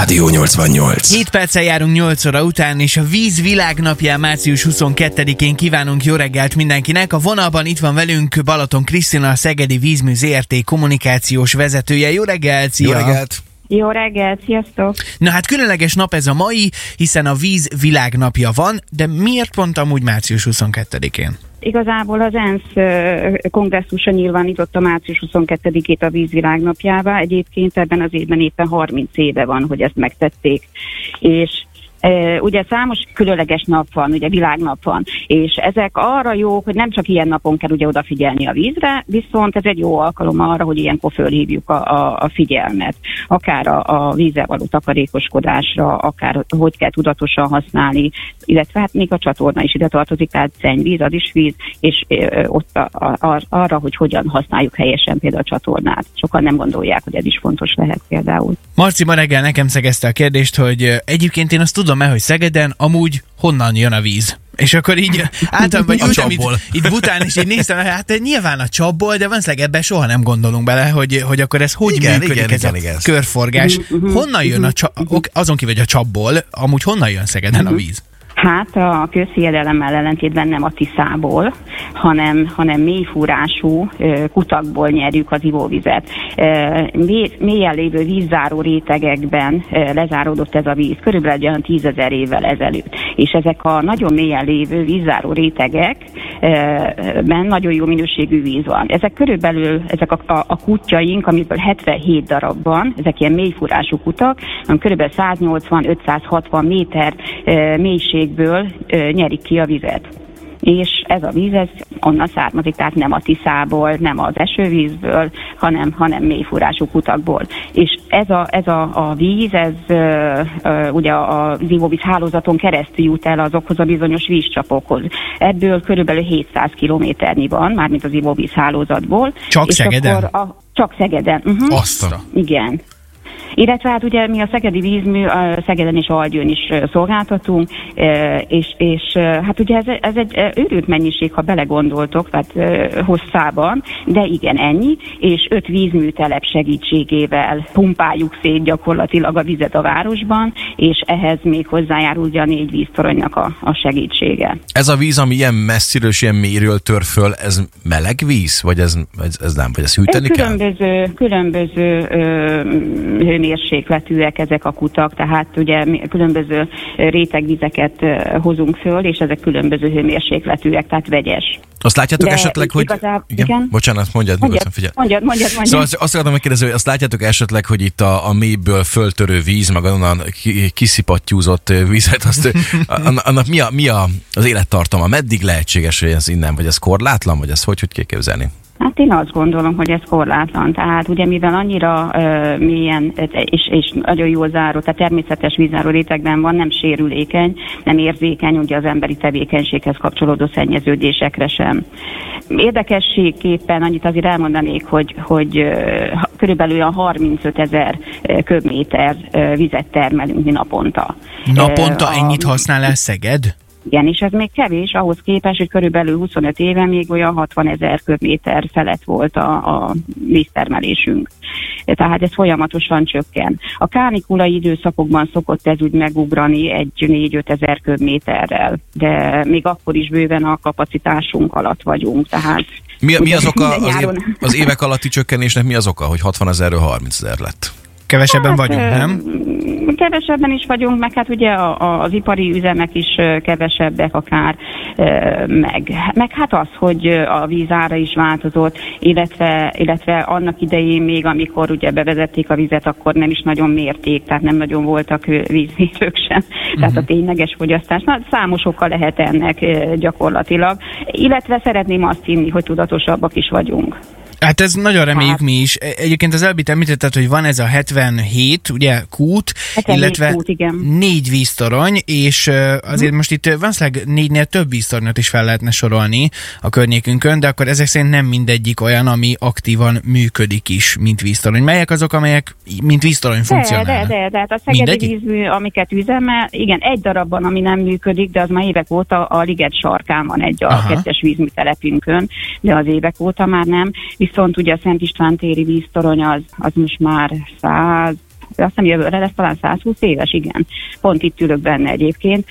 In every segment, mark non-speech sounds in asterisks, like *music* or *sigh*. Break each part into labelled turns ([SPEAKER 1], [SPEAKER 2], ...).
[SPEAKER 1] Rádió 88.
[SPEAKER 2] 7 perccel járunk 8 óra után, és a Víz Világnapján március 22-én kívánunk jó reggelt mindenkinek. A vonalban itt van velünk Balaton Krisztina, a Szegedi Vízmű ZRT kommunikációs vezetője. Jó reggelt, szia!
[SPEAKER 1] Jó reggelt!
[SPEAKER 3] Jó reggelt, sziasztok!
[SPEAKER 2] Na hát különleges nap ez a mai, hiszen a Víz Világnapja van, de miért pont amúgy március 22-én?
[SPEAKER 3] Igazából az ENSZ kongresszusa nyilvánította március 22-ét a vízvilágnapjává. Egyébként ebben az évben éppen 30 éve van, hogy ezt megtették. És Ugye számos különleges nap van, ugye világnap van, és ezek arra jók, hogy nem csak ilyen napon kell ugye odafigyelni a vízre, viszont ez egy jó alkalom arra, hogy ilyenkor fölhívjuk a, a, a figyelmet, akár a, a vízzel való takarékoskodásra, akár hogy kell tudatosan használni, illetve hát még a csatorna is ide tartozik, tehát szennyvíz, az is víz, és ö, ott a, a, arra, hogy hogyan használjuk helyesen például a csatornát. Sokan nem gondolják, hogy ez is fontos lehet például.
[SPEAKER 2] Marci ma reggel nekem szegezte a kérdést, hogy egyébként én azt tudom, tudom-e, hogy Szegeden amúgy honnan jön a víz? És akkor így általában vagy ültem itt, itt Bután, és így néztem, hát nyilván a csapból, de van ebben soha nem gondolunk bele, hogy, hogy akkor ez hogy igen, működik, igen, ez igen, a igen. körforgás. Honnan jön a csap, azon kívül, hogy a csapból, amúgy honnan jön Szegeden a víz?
[SPEAKER 3] Hát a közhiedelemmel ellentétben nem a Tiszából, hanem, hanem mélyfúrású kutakból nyerjük az ivóvizet. Mélyen lévő vízzáró rétegekben lezáródott ez a víz, körülbelül olyan tízezer évvel ezelőtt. És ezek a nagyon mélyen lévő vízzáró rétegekben nagyon jó minőségű víz van. Ezek körülbelül, ezek a, a, a kutyaink, amiből 77 darab van, ezek ilyen mélyfúrású kutak, körülbelül 180-560 méter mélység ö, nyerik ki a vizet. És ez a víz, ez onnan származik, tehát nem a Tiszából, nem az esővízből, hanem, hanem mélyfúrású kutakból. És ez a, ez a, a víz, ez ö, ö, ugye a ivóvíz hálózaton keresztül jut el azokhoz a bizonyos vízcsapokhoz. Ebből körülbelül 700 kilométernyi van, mármint az ivóvíz hálózatból.
[SPEAKER 2] Csak és Szegeden?
[SPEAKER 3] Akkor a, csak Szegeden. Uh-huh.
[SPEAKER 2] Azt
[SPEAKER 3] Igen. Illetve hát ugye mi a Szegedi Vízmű, a Szegeden és Algyőn is szolgáltatunk, és, és hát ugye ez, ez egy őrült mennyiség, ha belegondoltok, tehát hosszában, de igen, ennyi, és öt vízműtelep segítségével pumpáljuk szét gyakorlatilag a vizet a városban, és ehhez még hozzájárul ugye a négy víztoronynak a, a segítsége.
[SPEAKER 1] Ez a víz, ami ilyen messziről és ilyen mélyről tör föl, ez meleg víz? Vagy ez, ez, ez nem? Vagy ez hűteni
[SPEAKER 3] különböző,
[SPEAKER 1] kell?
[SPEAKER 3] Különböző ö, hőmérsékletűek ezek a kutak, tehát ugye különböző rétegvizeket hozunk föl, és ezek különböző hőmérsékletűek, tehát vegyes.
[SPEAKER 1] Azt látjátok De esetleg, hogy...
[SPEAKER 3] Igazán, igen? igen?
[SPEAKER 1] Bocsánat, mondjad,
[SPEAKER 3] mondjad, figyelj. Mondjad, mondjad, mondjad.
[SPEAKER 1] Szóval azt, azt akartam megkérdezni, hogy azt látjátok esetleg, hogy itt a, a mélyből föltörő víz, meg onnan kiszipattyúzott vízet, azt, annak mi, a, mi a, az élettartama? Meddig lehetséges, hogy ez innen, vagy ez korlátlan, vagy ez hogy, hogy kell képzelni?
[SPEAKER 3] Hát én azt gondolom, hogy ez korlátlan. Tehát ugye mivel annyira uh, mélyen és, és nagyon jól záró, tehát természetes vízáró rétegben van, nem sérülékeny, nem érzékeny ugye az emberi tevékenységhez kapcsolódó szennyeződésekre sem. Érdekességképpen annyit azért elmondanék, hogy, hogy uh, körülbelül olyan 35 ezer köbméter vizet termelünk mi naponta.
[SPEAKER 2] Naponta uh, ennyit használ el Szeged?
[SPEAKER 3] Igen, és ez még kevés ahhoz képest, hogy körülbelül 25 éve még olyan 60 ezer köbméter felett volt a, a víztermelésünk. Tehát ez folyamatosan csökken. A kánikulai időszakokban szokott ez úgy megugrani egy 4-5 ezer köbméterrel, de még akkor is bőven a kapacitásunk alatt vagyunk. Tehát
[SPEAKER 1] mi, mi az oka az, év, az évek alatti csökkenésnek mi az oka, hogy 60 ezerről 30 ezer lett?
[SPEAKER 2] Kevesebben hát, vagyunk, nem?
[SPEAKER 3] Kevesebben is vagyunk, meg hát ugye a, a, az ipari üzemek is kevesebbek akár, meg, meg hát az, hogy a vízára is változott, illetve, illetve annak idején még, amikor ugye bevezették a vizet, akkor nem is nagyon mérték, tehát nem nagyon voltak vízmérők sem. Uh-huh. Tehát a mhm. tényleges fogyasztás. Na, számos oka lehet ennek gyakorlatilag. Illetve szeretném azt hinni, hogy tudatosabbak is vagyunk.
[SPEAKER 2] Hát ez nagyon reméljük hát. mi is. E, egyébként az elbit említetted, hogy van ez a 77, ugye, kút, 77 illetve kút, igen. négy víztorony, és azért hm. most itt valószínűleg négynél több víztornyot is fel lehetne sorolni a környékünkön, de akkor ezek szerint nem mindegyik olyan, ami aktívan működik is, mint víztorony. Melyek azok, amelyek mint víztorony funkcionálnak?
[SPEAKER 3] De, de, de, de hát a Szegedi vízmű, amiket üzemel, igen, egy darabban, ami nem működik, de az már évek óta a Liget sarkán van egy a Aha. kettes vízműtelepünkön, de az évek óta már nem viszont ugye a Szent István téri víztorony az, az most már 100 azt hiszem jövőre lesz talán 120 éves, igen. Pont itt ülök benne egyébként,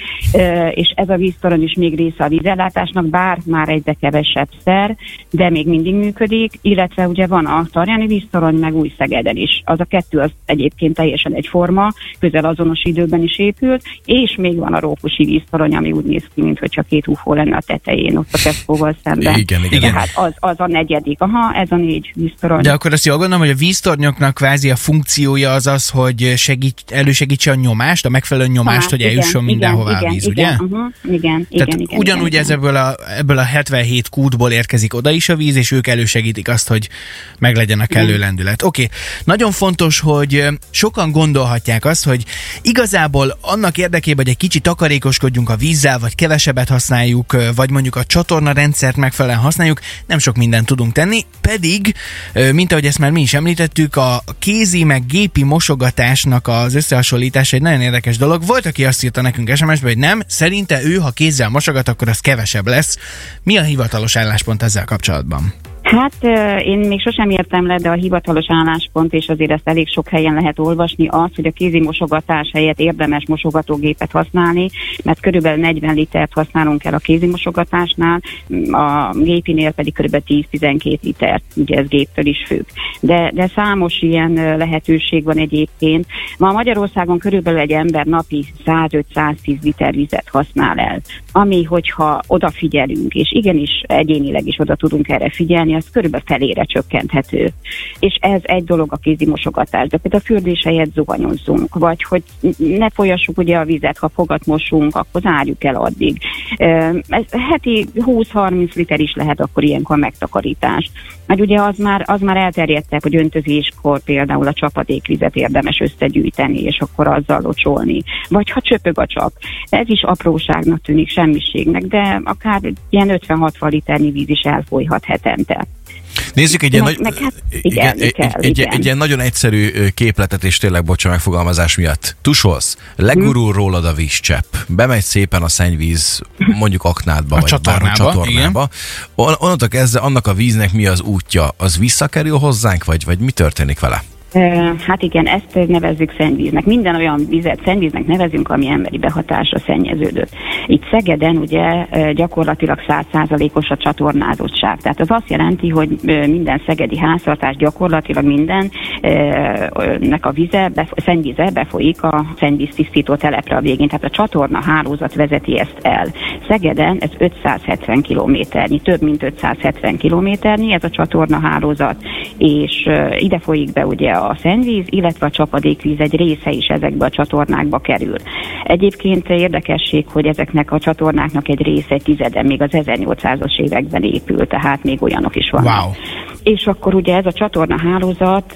[SPEAKER 3] és ez a víztorony is még része a vízellátásnak, bár már egyre kevesebb szer, de még mindig működik, illetve ugye van a Tarjáni víztorony, meg új Szegeden is. Az a kettő az egyébként teljesen egyforma, közel azonos időben is épült, és még van a Rókusi víztorony, ami úgy néz ki, mintha két UFO lenne a tetején, ott a Tesco-val szemben.
[SPEAKER 1] Igen, igen.
[SPEAKER 3] Tehát az, az a negyedik. Aha, ez a négy víztorony.
[SPEAKER 2] De akkor azt jól gondolom, hogy a víztornyoknak kvázi a funkciója az az, hogy segít, elősegítse a nyomást, a megfelelő nyomást, ha, hogy eljusson igen, mindenhová igen, a víz,
[SPEAKER 3] igen,
[SPEAKER 2] ugye?
[SPEAKER 3] Uh-huh, igen, Tehát igen, igen.
[SPEAKER 2] Ugyanúgy
[SPEAKER 3] igen,
[SPEAKER 2] ez ebből a, ebből a 77 kútból érkezik oda is a víz, és ők elősegítik azt, hogy meglegyen a kellő lendület. Oké, okay. nagyon fontos, hogy sokan gondolhatják azt, hogy igazából annak érdekében, hogy egy kicsit takarékoskodjunk a vízzel, vagy kevesebbet használjuk, vagy mondjuk a csatorna rendszert megfelelően használjuk, nem sok mindent tudunk tenni, pedig, mint ahogy ezt már mi is említettük, a kézi meg gépi mosogatásnak az összehasonlítása egy nagyon érdekes dolog. Volt, aki azt írta nekünk SMS-be, hogy nem, szerinte ő, ha kézzel mosogat, akkor az kevesebb lesz. Mi a hivatalos álláspont ezzel kapcsolatban?
[SPEAKER 3] Hát én még sosem értem le, de a hivatalos álláspont, és azért ezt elég sok helyen lehet olvasni, az, hogy a kézi mosogatás helyett érdemes mosogatógépet használni, mert körülbelül 40 litert használunk el a kézi mosogatásnál, a gépinél pedig körülbelül 10-12 litert, ugye ez géptől is függ. De, de számos ilyen lehetőség van egyébként. Ma Magyarországon körülbelül egy ember napi 105-110 liter vizet használ el, ami, hogyha odafigyelünk, és igenis egyénileg is oda tudunk erre figyelni, az körülbelül felére csökkenthető. És ez egy dolog a kézi mosogatás, de például a fürdés helyett zuhanyozzunk, vagy hogy ne folyassuk ugye a vizet, ha fogat mosunk, akkor zárjuk el addig. Ez heti 20-30 liter is lehet akkor ilyenkor megtakarítás. Mert ugye az már, az már elterjedtebb, hogy öntözéskor például a csapadékvizet érdemes összegyűjteni, és akkor azzal locsolni. Vagy ha csöpög a csap. Ez is apróságnak tűnik, semmiségnek, de akár ilyen 50-60 liternyi víz is elfolyhat hetente.
[SPEAKER 1] Nézzük egy ilyen, nagy, meg, hát, igen, igen, kell, egy, igen. Egy, egy ilyen nagyon egyszerű képletet, és tényleg bocsa megfogalmazás miatt. Tusolsz, legurul hmm. rólad a vízcsepp, bemegy szépen a szennyvíz, mondjuk aknádba,
[SPEAKER 2] a
[SPEAKER 1] vagy
[SPEAKER 2] csatornába,
[SPEAKER 1] bár a csatornába. On, onnantól kezdve annak a víznek mi az útja? Az visszakerül hozzánk, vagy, vagy mi történik vele?
[SPEAKER 3] Hát igen, ezt nevezzük szennyvíznek. Minden olyan vizet szennyvíznek nevezünk, ami emberi behatásra szennyeződött. Itt Szegeden ugye gyakorlatilag 100%-os a csatornázottság. Tehát az azt jelenti, hogy minden szegedi háztartás gyakorlatilag mindennek a vize, szennyvíze befolyik a szennyvíztisztító telepre a végén. Tehát a csatorna hálózat vezeti ezt el. Szegeden ez 570 kilométernyi, több mint 570 kilométernyi ez a csatorna hálózat, és ide folyik be ugye a szennyvíz, illetve a csapadékvíz egy része is ezekbe a csatornákba kerül. Egyébként érdekesség, hogy ezeknek a csatornáknak egy része egy tizede még az 1800-as években épült, tehát még olyanok is vannak.
[SPEAKER 2] Wow.
[SPEAKER 3] És akkor ugye ez a csatorna hálózat,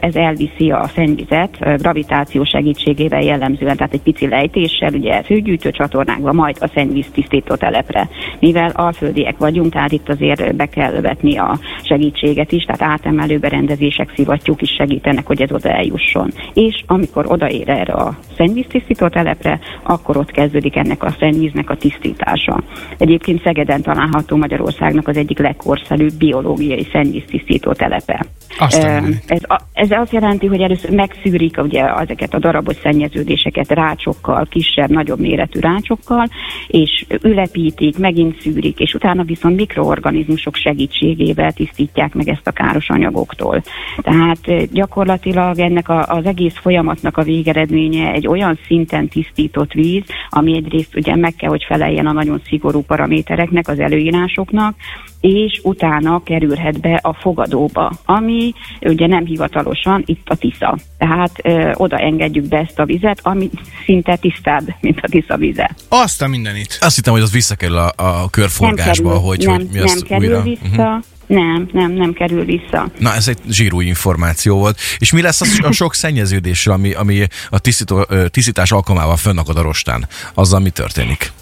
[SPEAKER 3] ez elviszi a szennyvizet gravitáció segítségével jellemzően, tehát egy pici lejtéssel, ugye főgyűjtő csatornákba, majd a szennyvíz tisztító telepre. Mivel alföldiek vagyunk, tehát itt azért be kell vetni a segítséget is, tehát átemelő berendezések, szivattyúk is segítenek, hogy ez oda eljusson. És amikor odaér erre a szennyvíztisztító telepre, akkor ott kezdődik ennek a szennyvíznek a tisztítása. Egyébként Szegeden található Magyarországnak az egyik legkorszerűbb biológiai szennyvíztisztító telepe.
[SPEAKER 2] Azt
[SPEAKER 3] ez, ez azt jelenti, hogy először megszűrik ugye ezeket a darabos szennyeződéseket rácsokkal, kisebb, nagyobb méretű rácsokkal, és ülepítik, megint szűrik, és utána viszont mikroorganizmusok segítségével tisztítják meg ezt a káros anyagoktól. Tehát gyakorlatilag ennek a, az egész folyamatnak a végeredménye egy olyan szinten tisztított víz, ami egyrészt ugye meg kell, hogy feleljen a nagyon szigorú paramétereknek, az előírásoknak, és utána kerülhet be a fogadóba, ami ugye nem hivatalosan itt a Tisza. Tehát ö, oda engedjük be ezt a vizet, ami szinte tisztább, mint a Tisza vize.
[SPEAKER 2] Azt a mindenit.
[SPEAKER 1] Azt hittem, hogy az visszakerül a, a körforgásba,
[SPEAKER 3] nem kerül,
[SPEAKER 1] hogy,
[SPEAKER 3] nem,
[SPEAKER 1] hogy mi
[SPEAKER 3] nem
[SPEAKER 1] azt
[SPEAKER 3] kerül
[SPEAKER 1] újra...
[SPEAKER 3] vissza. Uh-huh. Nem, nem, nem kerül vissza.
[SPEAKER 1] Na, ez egy zsírú információ volt. És mi lesz a, a sok szennyeződésről, ami, ami a tisztító, tisztítás alkalmával fönnakad a rostán? Azzal mi történik?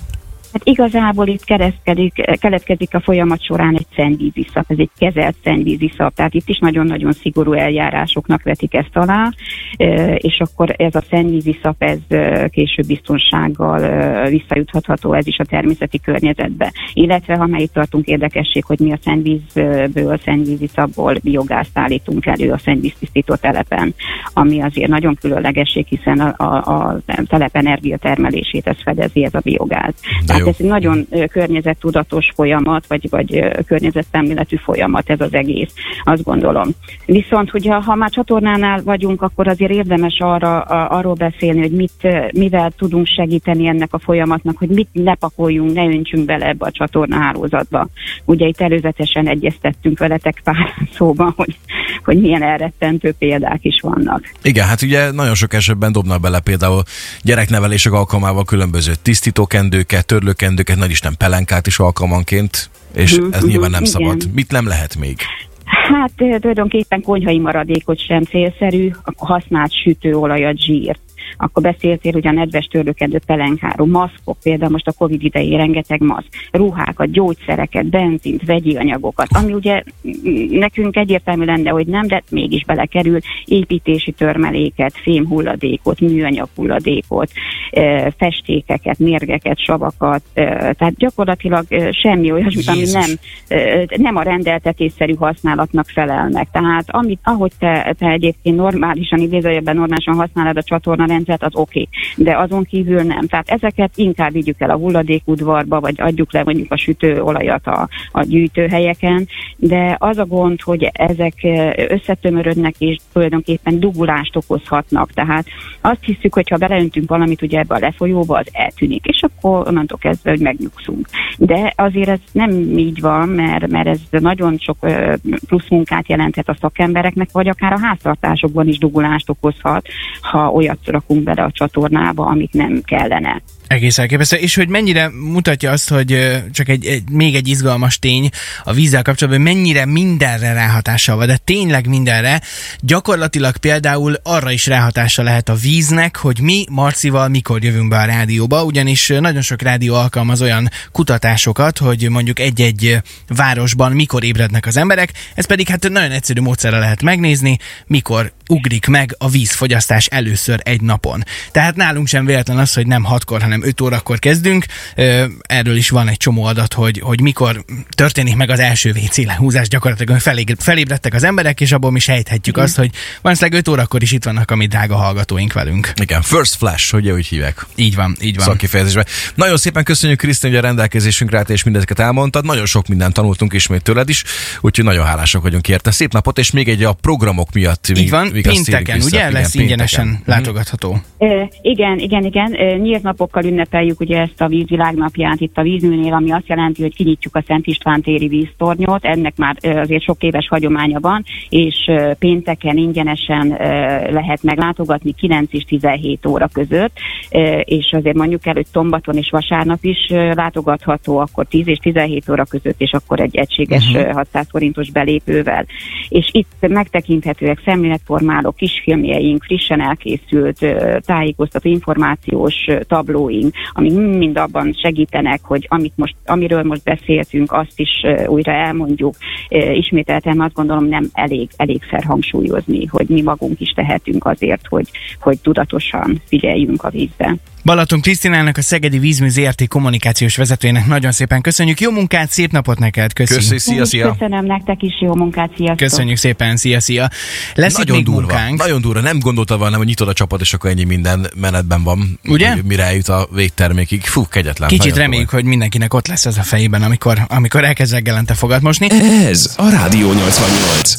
[SPEAKER 3] Hát igazából itt keletkezik, a folyamat során egy szennyvíziszap, ez egy kezelt szennyvíziszap, tehát itt is nagyon-nagyon szigorú eljárásoknak vetik ezt alá, és akkor ez a szennyvíziszap, ez később biztonsággal visszajuthatható, ez is a természeti környezetbe. Illetve, ha már itt tartunk érdekesség, hogy mi a szennyvízből, szennyvíziszapból biogázt állítunk elő a szennyvíztisztító telepen, ami azért nagyon különlegesség, hiszen a, a, a telep energiatermelését ez fedezi, ez a biogáz. De tehát ez egy nagyon környezettudatos folyamat, vagy, vagy környezetszemléletű folyamat ez az egész, azt gondolom. Viszont, hogyha ha már csatornánál vagyunk, akkor azért érdemes arra, a, arról beszélni, hogy mit, mivel tudunk segíteni ennek a folyamatnak, hogy mit ne pakoljunk, ne öntsünk bele ebbe a csatornahálózatba. Ugye itt előzetesen egyeztettünk veletek pár *laughs* szóban, hogy, hogy milyen elrettentő példák is vannak.
[SPEAKER 1] Igen, hát ugye nagyon sok esetben dobnak bele például gyereknevelések alkalmával különböző tisztítókendőket, törlő nyakkendőket, nagy Isten pelenkát is alkalmanként, és mm, ez nyilván nem igen. szabad. Mit nem lehet még?
[SPEAKER 3] Hát tulajdonképpen konyhai maradékot sem célszerű, akkor használt sütőolajat, zsírt akkor beszéltél ugye a nedves törlőkedő pelenkáról, maszkok, például most a Covid idején rengeteg maszk, ruhákat, gyógyszereket, benzint, vegyi anyagokat, ami ugye nekünk egyértelmű lenne, hogy nem, de mégis belekerül. Építési törmeléket, fémhulladékot, műanyag hulladékot, festékeket, mérgeket, savakat, tehát gyakorlatilag semmi olyasmit, ami nem, nem a rendeltetésszerű használatnak felelnek. Tehát amit, ahogy te, te egyébként normálisan, idézőjelben normálisan használod a csatorna rendszert, az oké. Okay. De azon kívül nem. Tehát ezeket inkább vigyük el a hulladékudvarba, vagy adjuk le mondjuk a sütőolajat a, a gyűjtőhelyeken. De az a gond, hogy ezek összetömörödnek, és tulajdonképpen dugulást okozhatnak. Tehát azt hiszük, hogy ha beleöntünk valamit ugye ebbe a lefolyóba, az eltűnik, és akkor onnantól kezdve, hogy megnyugszunk. De azért ez nem így van, mert, mert ez nagyon sok plusz munkát jelenthet a szakembereknek, vagy akár a háztartásokban is dugulást okozhat, ha olyat rakunk bele a csatornába, amit nem kellene.
[SPEAKER 2] Egész elképesztő. És hogy mennyire mutatja azt, hogy csak egy, egy, még egy izgalmas tény a vízzel kapcsolatban, hogy mennyire mindenre ráhatással van, de tényleg mindenre. Gyakorlatilag például arra is ráhatása lehet a víznek, hogy mi Marcival mikor jövünk be a rádióba, ugyanis nagyon sok rádió alkalmaz olyan kutatásokat, hogy mondjuk egy-egy városban mikor ébrednek az emberek, ez pedig hát nagyon egyszerű módszerre lehet megnézni, mikor ugrik meg a vízfogyasztás először egy napon. Tehát nálunk sem véletlen az, hogy nem hatkor, hanem 5 órakor kezdünk. Erről is van egy csomó adat, hogy, hogy mikor történik meg az első WC lehúzás, gyakorlatilag felébredtek az emberek, és abból mi sejthetjük mm. azt, hogy valószínűleg 5 órakor is itt vannak a mi drága hallgatóink velünk.
[SPEAKER 1] Igen, first flash, hogy úgy hívják.
[SPEAKER 2] Így van, így van.
[SPEAKER 1] Szakkifejezésben. Nagyon szépen köszönjük Krisztina, hogy a rendelkezésünkre állt, és mindezeket elmondtad. Nagyon sok mindent tanultunk ismét tőled is, úgyhogy nagyon hálásak vagyunk érte. Szép napot, és még egy a programok miatt.
[SPEAKER 2] Így van, pénteken, ugye? Lesz igen, ingyenesen pénteken. Mhm. látogatható.
[SPEAKER 3] E, igen, igen, igen. Nyílt napokkal ünnepeljük ugye ezt a vízvilágnapját itt a vízműnél, ami azt jelenti, hogy kinyitjuk a Szent István téri víztornyot. Ennek már azért sok éves hagyománya van, és pénteken ingyenesen lehet meglátogatni 9 és 17 óra között, és azért mondjuk el, hogy szombaton és vasárnap is látogatható, akkor 10 és 17 óra között, és akkor egy egységes uh-huh. 600 forintos belépővel. És itt megtekinthetőek szemléletformáló kisfilmjeink, frissen elkészült tájékoztató információs tablóink, amik mind abban segítenek, hogy amit most, amiről most beszéltünk, azt is újra elmondjuk. Ismételten azt gondolom nem elég, elégszer hangsúlyozni, hogy mi magunk is tehetünk azért, hogy, hogy tudatosan figyeljünk a vízbe.
[SPEAKER 2] Balaton Krisztinának, a Szegedi Vízmű ZRT kommunikációs vezetőjének nagyon szépen köszönjük. Jó munkát, szép napot neked. Köszönjük.
[SPEAKER 1] Köszönjük, szia, szia.
[SPEAKER 3] Köszönöm nektek is, jó munkát, sziasztok.
[SPEAKER 2] Köszönjük szépen, szia, szia. Lesz
[SPEAKER 1] nagyon
[SPEAKER 2] itt
[SPEAKER 1] még durva,
[SPEAKER 2] munkánk.
[SPEAKER 1] Nagyon durva, nem gondolta volna, hogy nyitod a csapat, és akkor ennyi minden menetben van.
[SPEAKER 2] Ugye?
[SPEAKER 1] Mire eljut a végtermékig. Fú, kegyetlen.
[SPEAKER 2] Kicsit reméljük, komoly. hogy mindenkinek ott lesz ez a fejében, amikor, amikor elkezd reggelente fogadmosni.
[SPEAKER 4] Ez a Rádió 88.